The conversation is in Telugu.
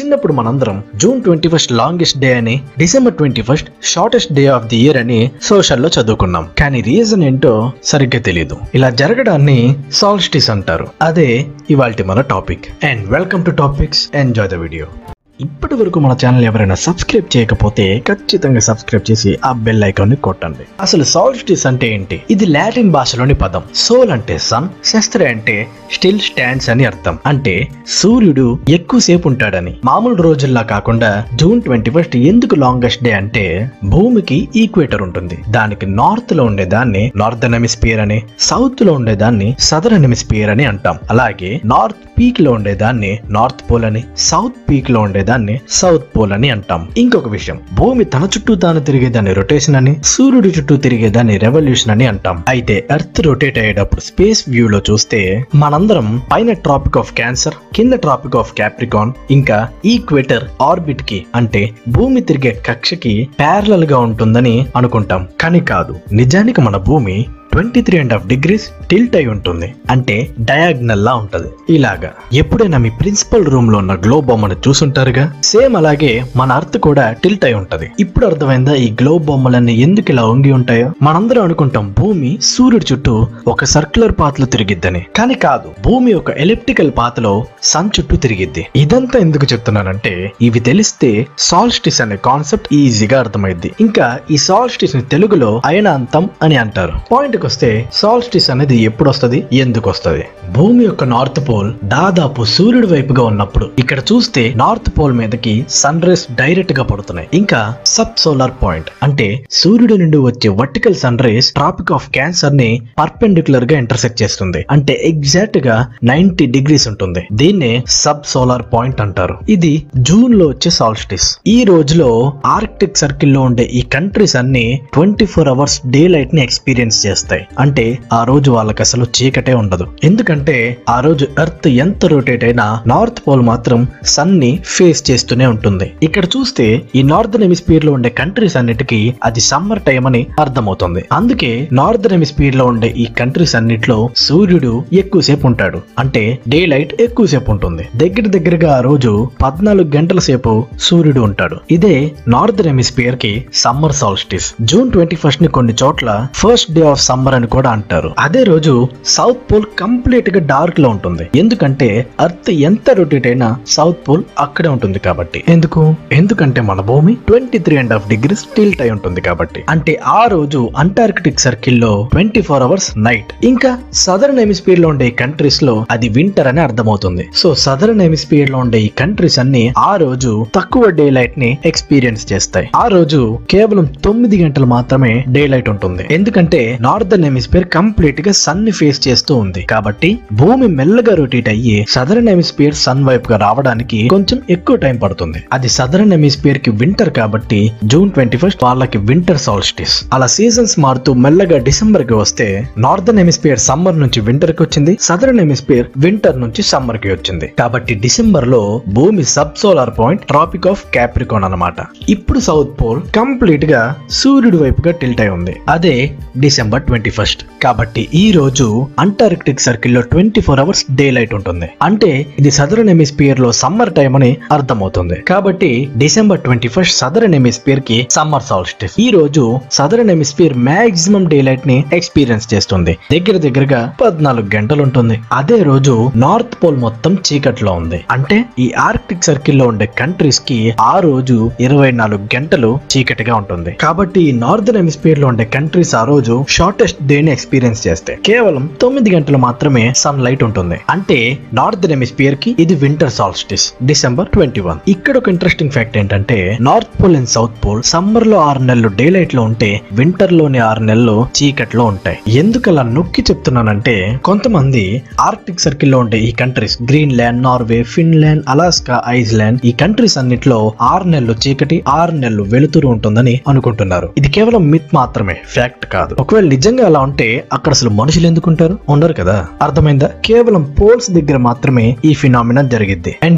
చిన్నప్పుడు మనందరం June twenty first longest day అని December twenty first shortest day of the year అని సోషల్లో చదువుకున్నాం. కానీ రీజన్ ఏంటో సరిగ్గా తెలియదు ఇలా జరగడాన్ని సాల్స్టిస్ అంటారు. అదే ఇవాళ మన topic. And welcome to topics. Enjoy the video. ఇప్పటి వరకు మన ఛానల్ ఎవరైనా సబ్స్క్రైబ్ చేయకపోతే ఖచ్చితంగా సబ్స్క్రైబ్ చేసి ఆ బెల్ ఐకాన్ని కొట్టండి. అసలు సాల్స్టిస్ అంటే ఏంటి? ఇది లాటిన్ భాషలోని పదం. సోల్ అంటే సన్ శస్త్ర అంటే స్టిల్ స్టాండ్స్ అని అర్థం. అంటే సూర్యుడు ఎక్కువసేపు ఉంటాడని. మామూలు రోజుల్లా కాకుండా జూన్ ట్వంటీ ఫస్ట్ ఎందుకు లాంగెస్ట్ డే అంటే భూమికి ఈక్వేటర్ ఉంటుంది. దానికి నార్త్లో ఉండేదాన్ని నార్థన్ నార్దర్న్ హెమిస్పియర్ అని సౌత్లో ఉండేదాన్ని సదరన్ హెమిస్పియర్ అని అంటాం. అలాగే నార్త్ పీక్లో ఉండేదాన్ని నార్త్ పోల్ అని సౌత్ పీక్లో ఉండే దాన్ని సౌత్ పోల్ అని అంటాం. ఇంకొక విషయం భూమి తన చుట్టూ తాను తిరిగేదాన్ని రొటేషన్ అని సూర్యుడి చుట్టూ తిరిగేదాన్ని రెవల్యూషన్ అని అంటాం. అయితే ఎర్త్ రొటేట్ అయ్యేటప్పుడు స్పేస్ వ్యూ లో చూస్తే మనందరం పైన ట్రాపిక్ ఆఫ్ క్యాన్సర్ కింద ట్రాపిక్ ఆఫ్ క్యాప్రికాన్ ఇంకా ఈక్వేటర్ ఆర్బిట్కి అంటే భూమి తిరిగే కక్షకి ప్యారలల్గా ఉంటుందని అనుకుంటాం. కానీ కాదు నిజానికి మన భూమి twenty three and half degrees tilt అయి ఉంటుంది. అంటే డయాగ్నల్ లా ఉంటది. ఇలాగా. ఎప్పుడైనా మీ ప్రిన్సిపల్ రూమ్లో ఉన్న గ్లోబ్ బొమ్మను చూసుంటారుగా? సేమ్ అలాగే మన అర్త్ కూడా టిల్ట్ అయి ఉంటది. ఇప్పుడు అర్థమైందా ఈ గ్లోబ్ బొమ్మలన్నీ ఎందుకు ఇలా ఉంగి ఉంటాయో? మనందరం అనుకుంటాం భూమి సూర్యుడి చుట్టూ ఒక సర్క్యులర్ పాత్లో తిరిగిద్దని. కానీ కాదు భూమి ఒక ఎలిప్టికల్ పాత్లో సన్ చుట్టూ తిరిగిద్ది. ఇదంతా ఎందుకు చెప్తున్నానంటే ఇవి తెలిస్తే సాల్స్టిస్ అనే కాన్సెప్ట్ ఈజీగా అర్థమైద్ది. ఇంకా ఈ సాల్స్టిస్ని తెలుగులో అయనాంతం అని అంటారు. పాయింట్ వస్తే సాల్స్టిస్ అనేది ఎప్పుడు వస్తది ఎందుకు వస్తది భూమి యొక్క నార్త్ పోల్ దాదాపు సూర్యుడి వైపుగా ఉన్నప్పుడు. ఇక్కడ చూస్తే నార్త్ పోల్ మీదకి సన్ రేస్ డైరెక్ట్గా పడుతున్నాయి. ఇంకా సబ్ సోలార్ పాయింట్. అంటే సూర్యుడి నుండి వచ్చే vertical sun rays tropic of క్యాన్సర్ని పర్పెండిక్యులర్గా ఇంటర్సెక్ట్ చేస్తుంది. అంటే ఎగ్జాక్ట్గా నైన్టీ డిగ్రీస్ ఉంటుంది. దీన్నే సబ్ సోలార్ పాయింట్ అంటారు. ఇది జూన్లో వచ్చే సాల్స్టిస్ ఈ రోజులో ఆర్కిటిక్ సర్కిల్లో ఉండే ఈ కంట్రీస్ అన్ని ట్వంటీ ఫోర్ అవర్స్ డే లైట్ని ఎక్స్పీరియన్స్ చేస్తాయి. అంటే ఆ రోజు వాళ్ళకి అసలు చీకటే ఉండదు. ఎందుకంటే ఆ రోజు ఎర్త్ ఎంత రొటేట్ అయినా నార్త్ పోల్ మాత్రం సన్ని ఫేస్ చేస్తూనే ఉంటుంది. ఇక్కడ చూస్తే ఈ నార్దర్న్ హెమిస్పియర్లో ఉండే కంట్రీస్ అన్నిటికీ అది సమ్మర్ టైం అని అర్థమవుతుంది. అందుకే నార్దర్న్ హెమిస్పియర్లో ఉండే ఈ కంట్రీస్ అన్నిట్లో సూర్యుడు ఎక్కువసేపు ఉంటాడు. అంటే డే లైట్ ఎక్కువసేపు ఉంటుంది. దగ్గర దగ్గరగా ఆ రోజు పద్నాలుగు గంటల సేపు సూర్యుడు ఉంటాడు. ఇదే నార్దర్న్ హెమిస్పియర్కి సమ్మర్ సాల్స్టిస్ జూన్ ట్వంటీ ఫస్ట్ని కొన్ని చోట్ల ఫస్ట్ డే ఆఫ్ సమ్మర్ అని కూడా అంటారు. అదే రోజు సౌత్ పోల్ కంప్లీట్గా డార్క్లో ఉంటుంది. ఎందుకంటే అర్త్ ఎంత రొటేట్ అయినా సౌత్ పోల్ అక్కడే ఉంటుంది కాబట్టి. ఎందుకు? ఎందుకంటే మన భూమి twenty three and half degrees tilt అయి ఉంటుంది కాబట్టి. అంటే ఆ రోజు అంటార్కిటిక్ సర్కిల్లో ట్వంటీ ఫోర్ అవర్స్ నైట్. ఇంకా సదర్న్ హెమిస్పియర్లో ఉండే కంట్రీస్లో అది వింటర్ అని అర్థమవుతుంది. సో సదర్న్ హెమిస్పియర్లో ఉండే ఈ కంట్రీస్ అన్ని ఆ రోజు తక్కువ డే లైట్ని ఎక్స్పీరియన్స్ చేస్తాయి. ఆ రోజు కేవలం తొమ్మిది గంటలు మాత్రమే డే లైట్ ఉంటుంది. ఎందుకంటే నార్త్ నార్దర్న్ హెమిస్పియర్ కంప్లీట్గా సన్ని ఫేస్ చేస్తూ ఉంది. కాబట్టి భూమి మెల్లగా రొటేట్ అయ్యి సదరన్ ఎమిస్పియర్ సన్ వైపు గా రావడానికి కొంచెం ఎక్కువ టైం పడుతుంది. అది సదరన్ హెమిస్పియర్కి వింటర్ కాబట్టి జూన్ ట్వంటీ ఫస్ట్ వాళ్ళకి వింటర్ సాల్స్టిస్. అలా సీజన్స్ మారుతూ మెల్లగా డిసెంబర్కి వస్తే నార్దర్న్ ఎమిస్పియర్ సమ్మర్ నుంచి వింటర్కి వచ్చింది. సదరన్ హెమిస్పియర్ వింటర్ నుంచి సమ్మర్కి వచ్చింది. కాబట్టి డిసెంబర్లో భూమి sub solar point tropic of Capricorn అన్నమాట. ఇప్పుడు సౌత్ పోల్ కంప్లీట్గా సూర్యుడి వైపుగా టిల్ట్ అయి ఉంది. అదే డిసెంబర్ ట్వంటీ ఫస్ట్ కాబట్టి ఈ రోజు అంటార్కిటిక్ సర్కిల్లో twenty four hours daylight ఉంటుంది. అంటే ఇది సదరన్ ఎమిస్పియర్లో సమ్మర్ టైం అని అర్థమవుతుంది. కాబట్టి డిసెంబర్ ట్వంటీ ఫస్ట్ సదరన్ ఎమిస్పియర్కి సమ్మర్ సాల్స్టిస్ ఈ రోజు సదరన్ ఎమిస్పియర్ మాక్సిమం డే లైట్ని ఎక్స్పీరియన్స్ చేస్తుంది. దగ్గర దగ్గరగా పద్నాలుగు గంటలు ఉంటుంది. అదే రోజు నార్త్ పోల్ మొత్తం చీకట్లో ఉంది. అంటే ఈ ఆర్కిటిక్ సర్కిల్లో ఉండే కంట్రీస్కి ఆ రోజు ఇరవై నాలుగు గంటలు చీకటిగా ఉంటుంది. కాబట్టి ఈ నార్దర్న్ హెమిస్పియర్లో ఉండే కంట్రీస్ ఆ రోజు షార్టెస్ట్ డే డేని ఎక్స్పీరియన్స్ చేస్తే కేవలం తొమ్మిది గంటలు మాత్రమే సన్ లైట్ ఉంటుంది. అంటే నార్త్ హెమిస్పియర్కి ఇది winter solstice December twenty one. ఇక్కడ ఒక ఇంట్రెస్టింగ్ ఫ్యాక్ట్ ఏంటంటే north pole and south pole సమ్మర్లో ఆరు నెలలు డే లైట్లో ఉంటే వింటర్లోని ఆరు నెలలు చీకట్లో ఉంటాయి. ఎందుకు అలా నొక్కి చెప్తున్నానంటే కొంతమంది ఆర్టిక్ సర్కిల్లో ఉండే ఈ countries Greenland Norway Finland Alaska Iceland ఈ కంట్రీస్ అన్నిట్లో ఆరు నెలలు చీకటి ఆరు నెలలు వెలుతురు ఉంటుందని అనుకుంటున్నారు. ఇది కేవలం మిత్ మాత్రమే ఫ్యాక్ట్ కాదు. ఒకవేళ నిజంగా అలా ఉంటే అక్కడ అసలు మనుషులు ఎందుకుంటారు? ఉండరు కదా. అర్థమైందా? కేవలం పోల్స్ దగ్గర మాత్రమే ఈ ఫినామినా జరిగిద్ది. అండ్